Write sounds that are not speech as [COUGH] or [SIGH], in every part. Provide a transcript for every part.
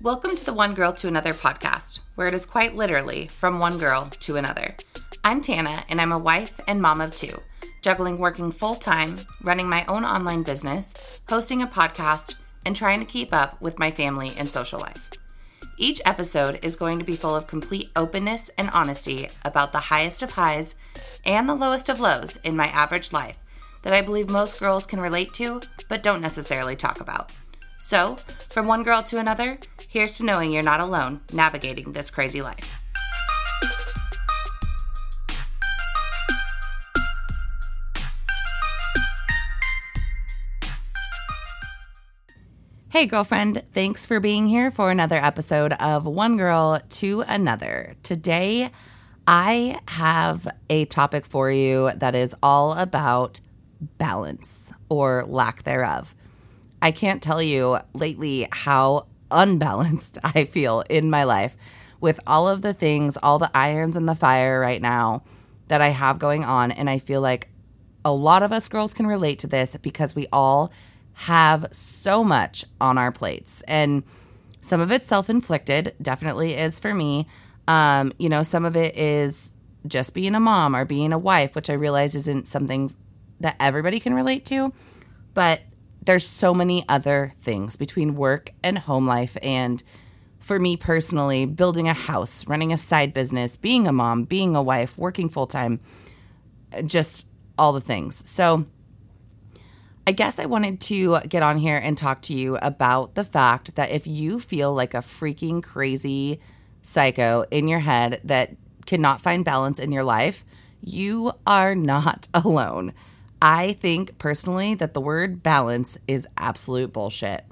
Welcome to the One Girl to Another podcast, where it is quite literally from one girl to another. I'm Tana, and I'm a wife and mom of two, juggling working full time, running my own online business, hosting a podcast, and trying to keep up with my family and social life. Each episode is going to be full of complete openness and honesty about the highest of highs and the lowest of lows in my average life that I believe most girls can relate to, but don't necessarily talk about. So, from one girl to another, here's to knowing you're not alone navigating this crazy life. Hey, girlfriend, thanks for being here for another episode of One Girl to Another. Today, I have a topic for you that is all about balance or lack thereof. I can't tell you lately how unbalanced [LAUGHS] I feel in my life with all of the things, all the irons in the fire right now that I have going on. And I feel like a lot of us girls can relate to this because we all have so much on our plates. And some of it's self inflicted, definitely is for me. Um, you know, some of it is just being a mom or being a wife, which I realize isn't something that everybody can relate to. But there's so many other things between work and home life. And for me personally building a house running a side business being a mom being a wife working full-time just all the things. So i guess i wanted to get on here and talk to you about the fact that if you feel like a freaking crazy psycho in your head that cannot find balance in your life you are not [LAUGHS] alone I think personally that the word balance is absolute bullshit.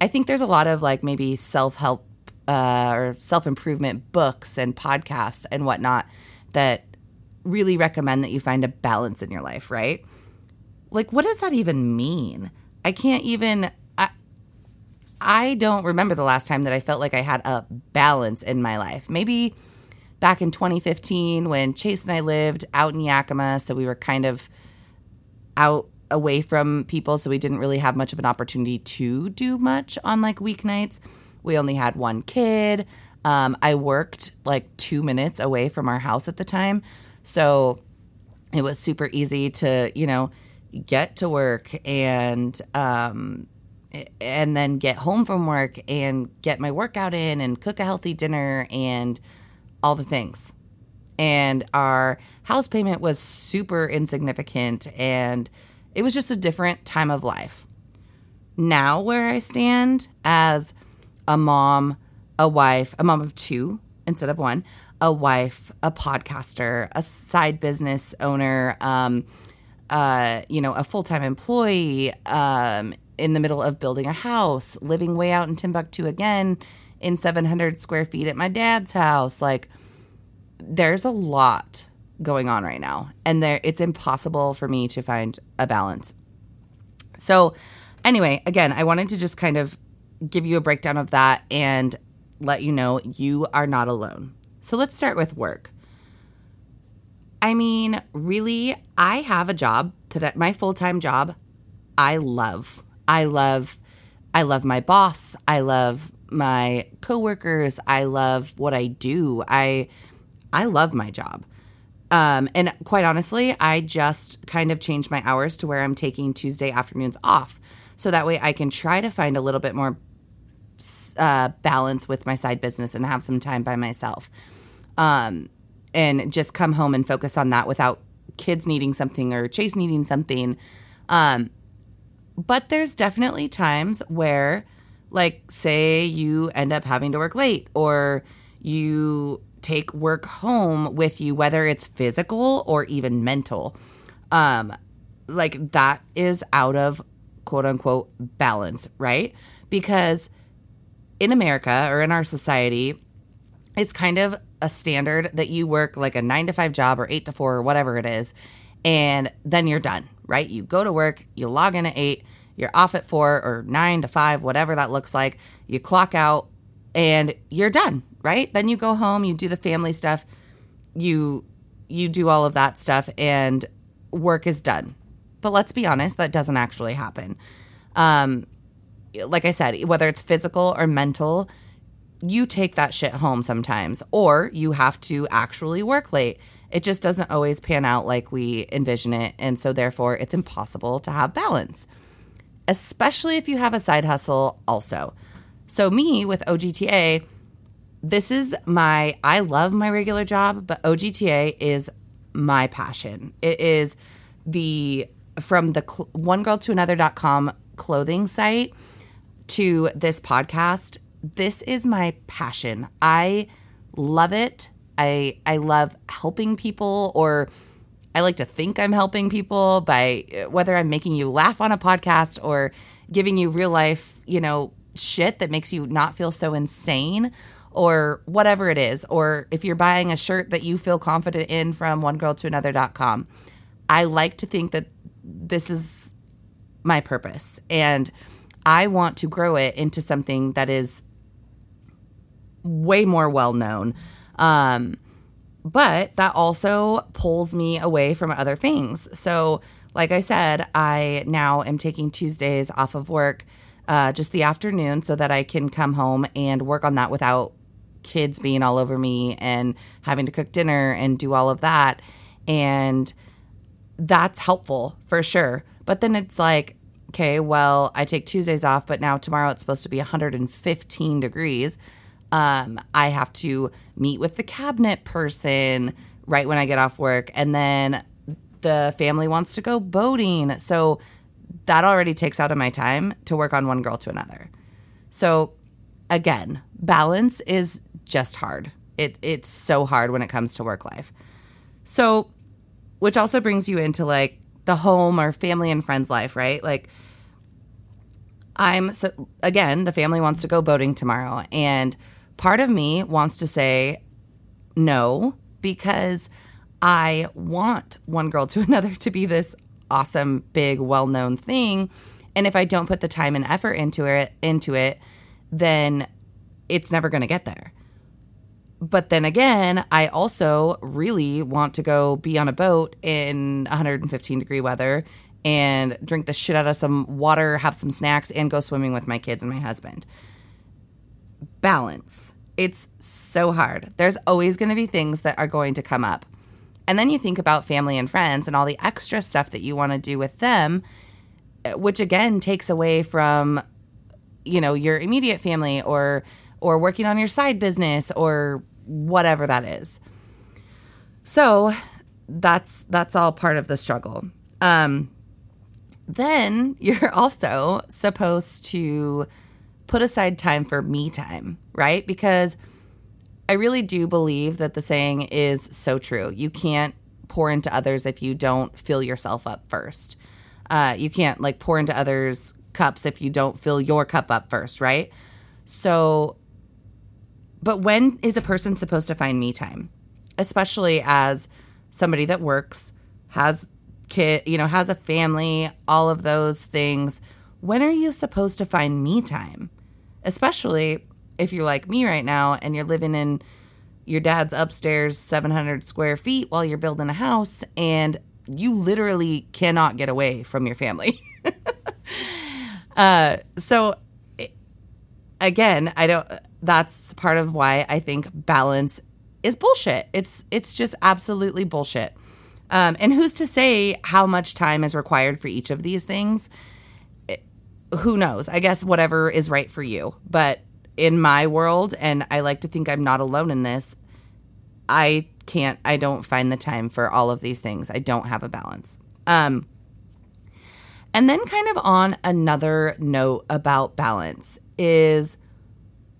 I think there's a lot of like maybe self help uh, or self improvement books and podcasts and whatnot that really recommend that you find a balance in your life, right? Like, what does that even mean? I can't even. I, I don't remember the last time that I felt like I had a balance in my life. Maybe back in 2015 when Chase and I lived out in Yakima, so we were kind of out away from people, so we didn't really have much of an opportunity to do much on like weeknights. We only had one kid. Um, I worked like two minutes away from our house at the time, so it was super easy to you know get to work and um, and then get home from work and get my workout in and cook a healthy dinner and all the things and our house payment was super insignificant and it was just a different time of life. Now, where I stand as a mom, a wife, a mom of two instead of one, a wife, a podcaster, a side business owner, um, uh, you know, a full time employee, um, in the middle of building a house, living way out in Timbuktu again in 700 square feet at my dad's house. Like, there's a lot going on right now and there it's impossible for me to find a balance. So anyway, again, I wanted to just kind of give you a breakdown of that and let you know you are not alone. So let's start with work. I mean, really, I have a job today, my full-time job. I love. I love I love my boss. I love my coworkers. I love what I do. I I love my job. Um, and quite honestly, I just kind of changed my hours to where I'm taking Tuesday afternoons off. So that way I can try to find a little bit more uh, balance with my side business and have some time by myself. Um, and just come home and focus on that without kids needing something or Chase needing something. Um, but there's definitely times where, like, say you end up having to work late or you take work home with you, whether it's physical or even mental. Um, like that is out of quote unquote balance, right? Because in America or in our society, it's kind of a standard that you work like a nine to five job or eight to four or whatever it is, and then you're done, right? You go to work, you log in at eight, you're off at four or nine to five, whatever that looks like. You clock out and you're done, right? Then you go home, you do the family stuff, you you do all of that stuff and work is done. But let's be honest, that doesn't actually happen. Um, like I said, whether it's physical or mental, you take that shit home sometimes, or you have to actually work late. It just doesn't always pan out like we envision it. And so, therefore, it's impossible to have balance, especially if you have a side hustle, also. So, me with OGTA, this is my, I love my regular job, but OGTA is my passion. It is the, from the cl- one girl to another.com clothing site to this podcast. This is my passion. I love it. I, I love helping people or I like to think I'm helping people by whether I'm making you laugh on a podcast or giving you real life, you know, shit that makes you not feel so insane or whatever it is, or if you're buying a shirt that you feel confident in from one girl to another.com. I like to think that this is my purpose and I want to grow it into something that is way more well known. Um, but that also pulls me away from other things. So, like I said, I now am taking Tuesdays off of work, uh, just the afternoon, so that I can come home and work on that without kids being all over me and having to cook dinner and do all of that. And that's helpful for sure. But then it's like, okay, well, I take Tuesdays off, but now tomorrow it's supposed to be 115 degrees. Um, I have to meet with the cabinet person right when I get off work. And then the family wants to go boating. So that already takes out of my time to work on one girl to another. So again, balance is just hard. It it's so hard when it comes to work life. So, which also brings you into like the home or family and friends life, right? Like I'm so again, the family wants to go boating tomorrow and part of me wants to say no because I want one girl to [LAUGHS] another to be this awesome, big, well-known thing, and if I don't put the time and effort into it into it, then it's never going to get there. But then again, I also really want to go be on a boat in 115 degree weather and drink the shit out of some water, have some snacks, and go swimming with my kids and my husband. Balance. It's so hard. There's always going to be things that are going to come up. And then you think about family and friends and all the extra stuff that you want to do with them, eh, which again takes away from, you know, your immediate family or or working on your side business or whatever that is. So that's that's all part of the struggle. Um, then [LAUGHS] you're also supposed to put aside time for me time, right? Because I really do believe that the saying is so true. You can't pour into others if you don't fill yourself up first. Uh, you can't like pour into others' cups if you don't fill your cup up first, right? So but when is a person supposed to find me time? Especially as somebody that works, has kid, you know, has a family, all of those things. When are you supposed to find me time? Especially if you're like me right now and you're living in your dad's upstairs 700 square feet while you're building a house and you literally cannot get away from your family. [LAUGHS] uh, so again, I don't that's part of why I think balance is bullshit. It's it's just absolutely bullshit. Um, and who's to say how much time is required for each of these things? It, who knows? I guess whatever is right for you. But in my world, and I like to think I'm not alone in this, I can't, I don't find the time for all of these things. I don't have a balance. Um, and then, kind of on another note about balance, is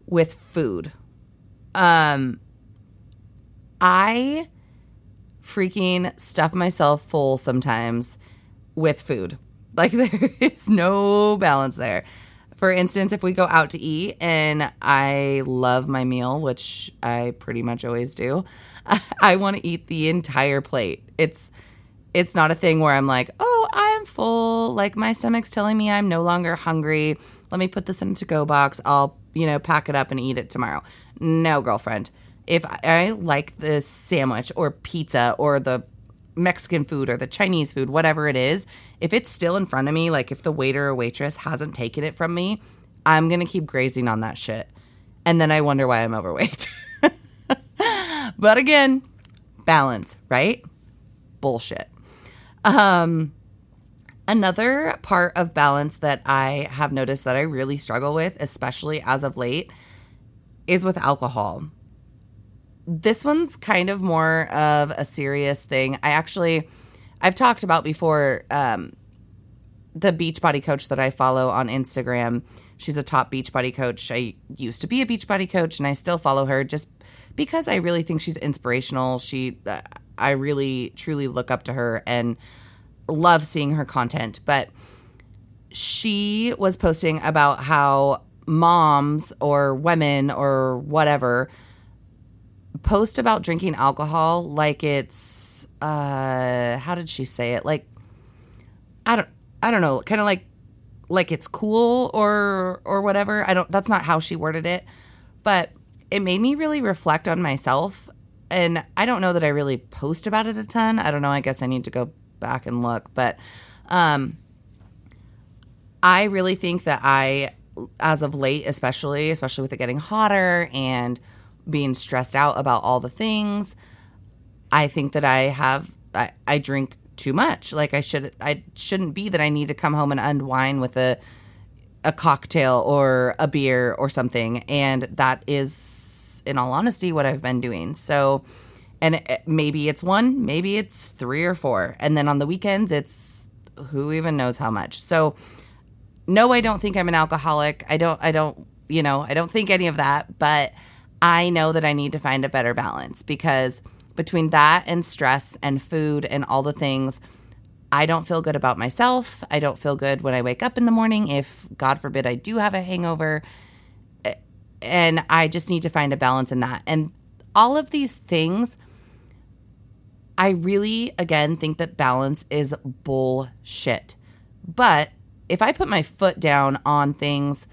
with food. Um, I freaking stuff myself full sometimes with food. [LAUGHS] Like there is no balance there. For instance, if we go out to eat and I love my meal, which I pretty much always do, [LAUGHS] I want to eat the entire plate. It's it's not a thing where I'm like, "Oh, I'm full." Like my stomach's telling me I'm no longer hungry. Let me put this in a to-go box. I'll you know, pack it up and eat it tomorrow. No, girlfriend. If I like the sandwich or pizza or the Mexican food or the Chinese food, whatever it is, if it's still in front of me, like if the waiter or waitress hasn't taken it from me, I'm going to keep grazing on that shit. And then I wonder why I'm overweight. [LAUGHS] but again, balance, right? Bullshit. Um, another part of balance that I have noticed that I really struggle with, especially as of late, is with alcohol. This one's kind of more of a serious thing. I actually, I've talked about before um, the Beachbody coach that I follow on Instagram. She's a top Beachbody coach. I used to be a Beachbody coach and I still follow her just because I really think she's inspirational. She, uh, I really truly look up to her and love seeing her content. But she was posting about how moms or women or whatever post about drinking alcohol like it's uh how did she say it like i don't i don't know kind of like like it's cool or or whatever i don't that's not how she worded it but it made me really reflect on myself and I don't know that I really post about it a ton. I don't know. I guess I need to go back and look, but um, I really think that I, as of late, especially, especially with it getting hotter and being stressed out about all the things, I think that I have I, I drink too much. Like I should I shouldn't be that I need to come home and unwind with a a cocktail or a beer or something, and that is in all honesty, what I've been doing. So, and maybe it's one, maybe it's three or four. And then on the weekends, it's who even knows how much. So, no, I don't think I'm an alcoholic. I don't, I don't, you know, I don't think any of that, but I know that I need to find a better balance because between that and stress and food and all the things, I don't feel good about myself. I don't feel good when I wake up in the morning. If, God forbid, I do have a hangover, and I just need to find a balance in that. And all of these things, I really, again, think that balance is bullshit. But if I put my foot down on things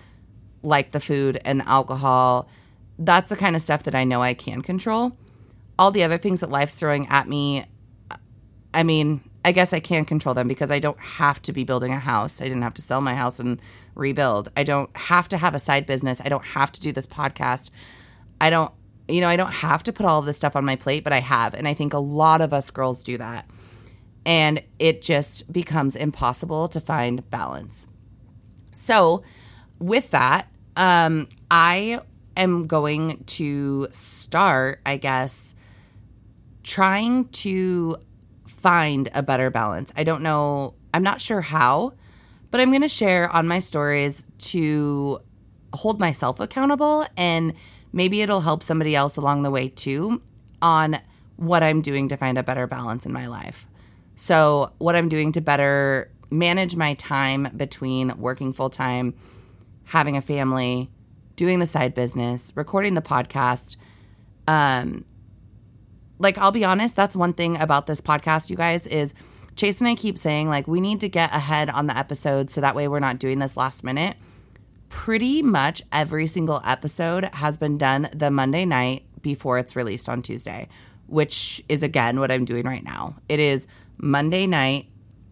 like the food and the alcohol, that's the kind of stuff that I know I can control. All the other things that life's throwing at me, I mean, I guess I can control them because I don't have to be building a house. I didn't have to sell my house and rebuild. I don't have to have a side business. I don't have to do this podcast. I don't, you know, I don't have to put all of this stuff on my plate, but I have. And I think a lot of us girls do that. And it just becomes impossible to find balance. So, with that, um, I am going to start, I guess, trying to find a better balance. I don't know, I'm not sure how, but I'm going to share on my stories to hold myself accountable and maybe it'll help somebody else along the way too on what I'm doing to find a better balance in my life. So, what I'm doing to better manage my time between working full time, having a family, doing the side business, recording the podcast, um, like I'll be honest, that's one thing about this podcast, you guys, is Chase and I keep saying like we need to get ahead on the episode so that way we're not doing this last minute. Pretty much every single episode has been done the Monday night before it's released on Tuesday, which is again what I'm doing right now. It is Monday night.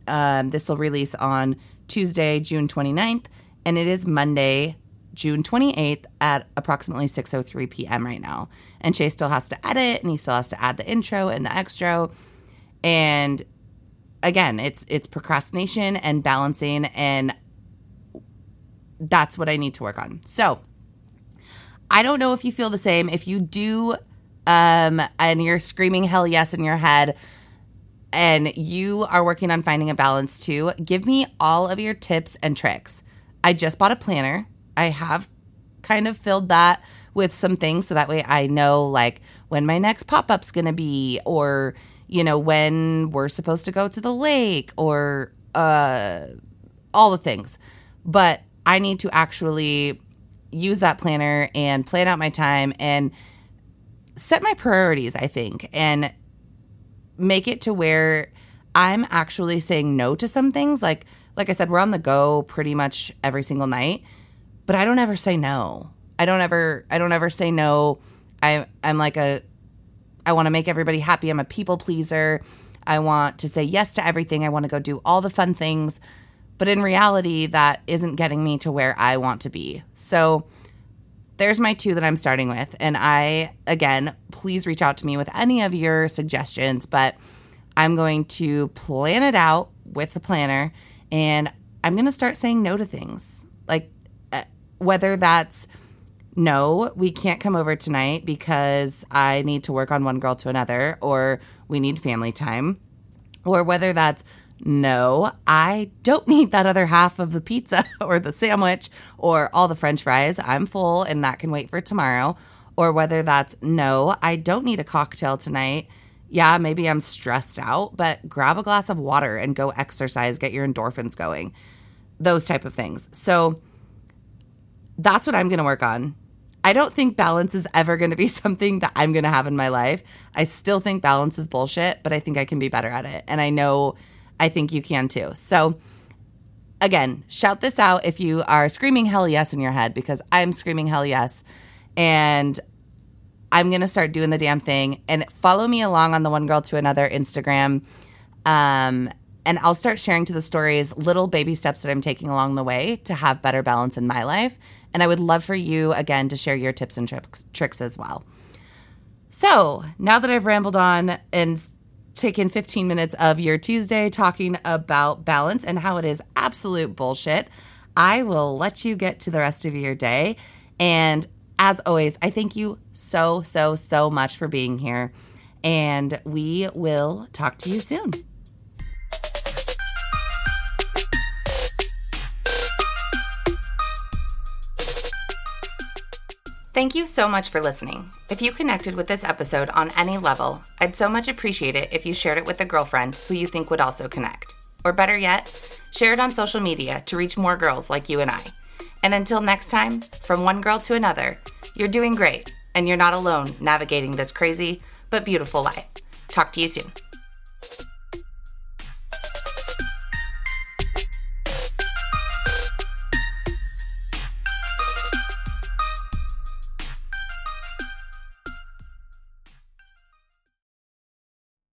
Um, this will release on Tuesday, June 29th, and it is Monday, June 28th at approximately 6:03 p.m. right now. And Chase still has to edit and he still has to add the intro and the extra. And again, it's it's procrastination and balancing and that's what I need to work on. So, I don't know if you feel the same. If you do um and you're screaming hell yes in your head, and you are working on finding a balance too, give me all of your tips and tricks. I just bought a planner. I have kind of filled that with some things so that way I know like when my next pop up's to be or you know when we're supposed to go to the lake or uh all the things. But I need to actually use that planner and plan out my time and set my priorities, I think, and make it to where I'm actually saying no to some things like like I said we're on the go pretty much every single night but I don't ever say no. I don't ever I don't ever say no. I I'm like a I want to make everybody happy. I'm a people pleaser. I want to say yes to everything. I want to go do all the fun things. But in reality, that isn't getting me to where I want to be. So there's my two that I'm starting with. And I, again, please reach out to me with any of your suggestions, but I'm going to plan it out with the planner and I'm going to start saying no to things. Like, uh, whether that's no, we can't come over tonight because I need to work on one girl to another, or we need family time, or whether that's no, I don't [LAUGHS] need that other half of the pizza [LAUGHS] or the sandwich or all the french fries. I'm full and that can wait for tomorrow. Or whether that's no, I don't need a cocktail tonight. Yeah, maybe I'm stressed out, but grab a glass of water and go exercise, get your endorphins going. Those type of things. So that's what I'm going to work on. I don't think balance is ever going to be [LAUGHS] something that I'm going to have in my life. I still think balance is bullshit, but I think I can be better at it. And I know I think you can too. So, again, shout this out if you are screaming hell yes in your head because I'm screaming hell yes. And I'm going to start doing the damn thing and follow me along on the One Girl to Another Instagram. Um, and I'll start sharing to the stories little baby steps that I'm taking along the way to have better balance in my life. And I would love for you, again, to share your tips and tricks, tricks as well. So now that I've rambled on and taken 15 minutes of your Tuesday talking about balance and how it is absolute bullshit, I will let you get to the rest of your day. And as always, I thank you so, so, so much for being here. And we will talk to you soon. Thank you so much for listening. If you connected with this episode on any level, I'd so much appreciate it if you shared it with a girlfriend who you think would also connect. Or better yet, share it on social media to reach more girls like you and I. And until next time, from one girl to another, you're doing great and you're not alone navigating this crazy but beautiful life. Talk to you soon.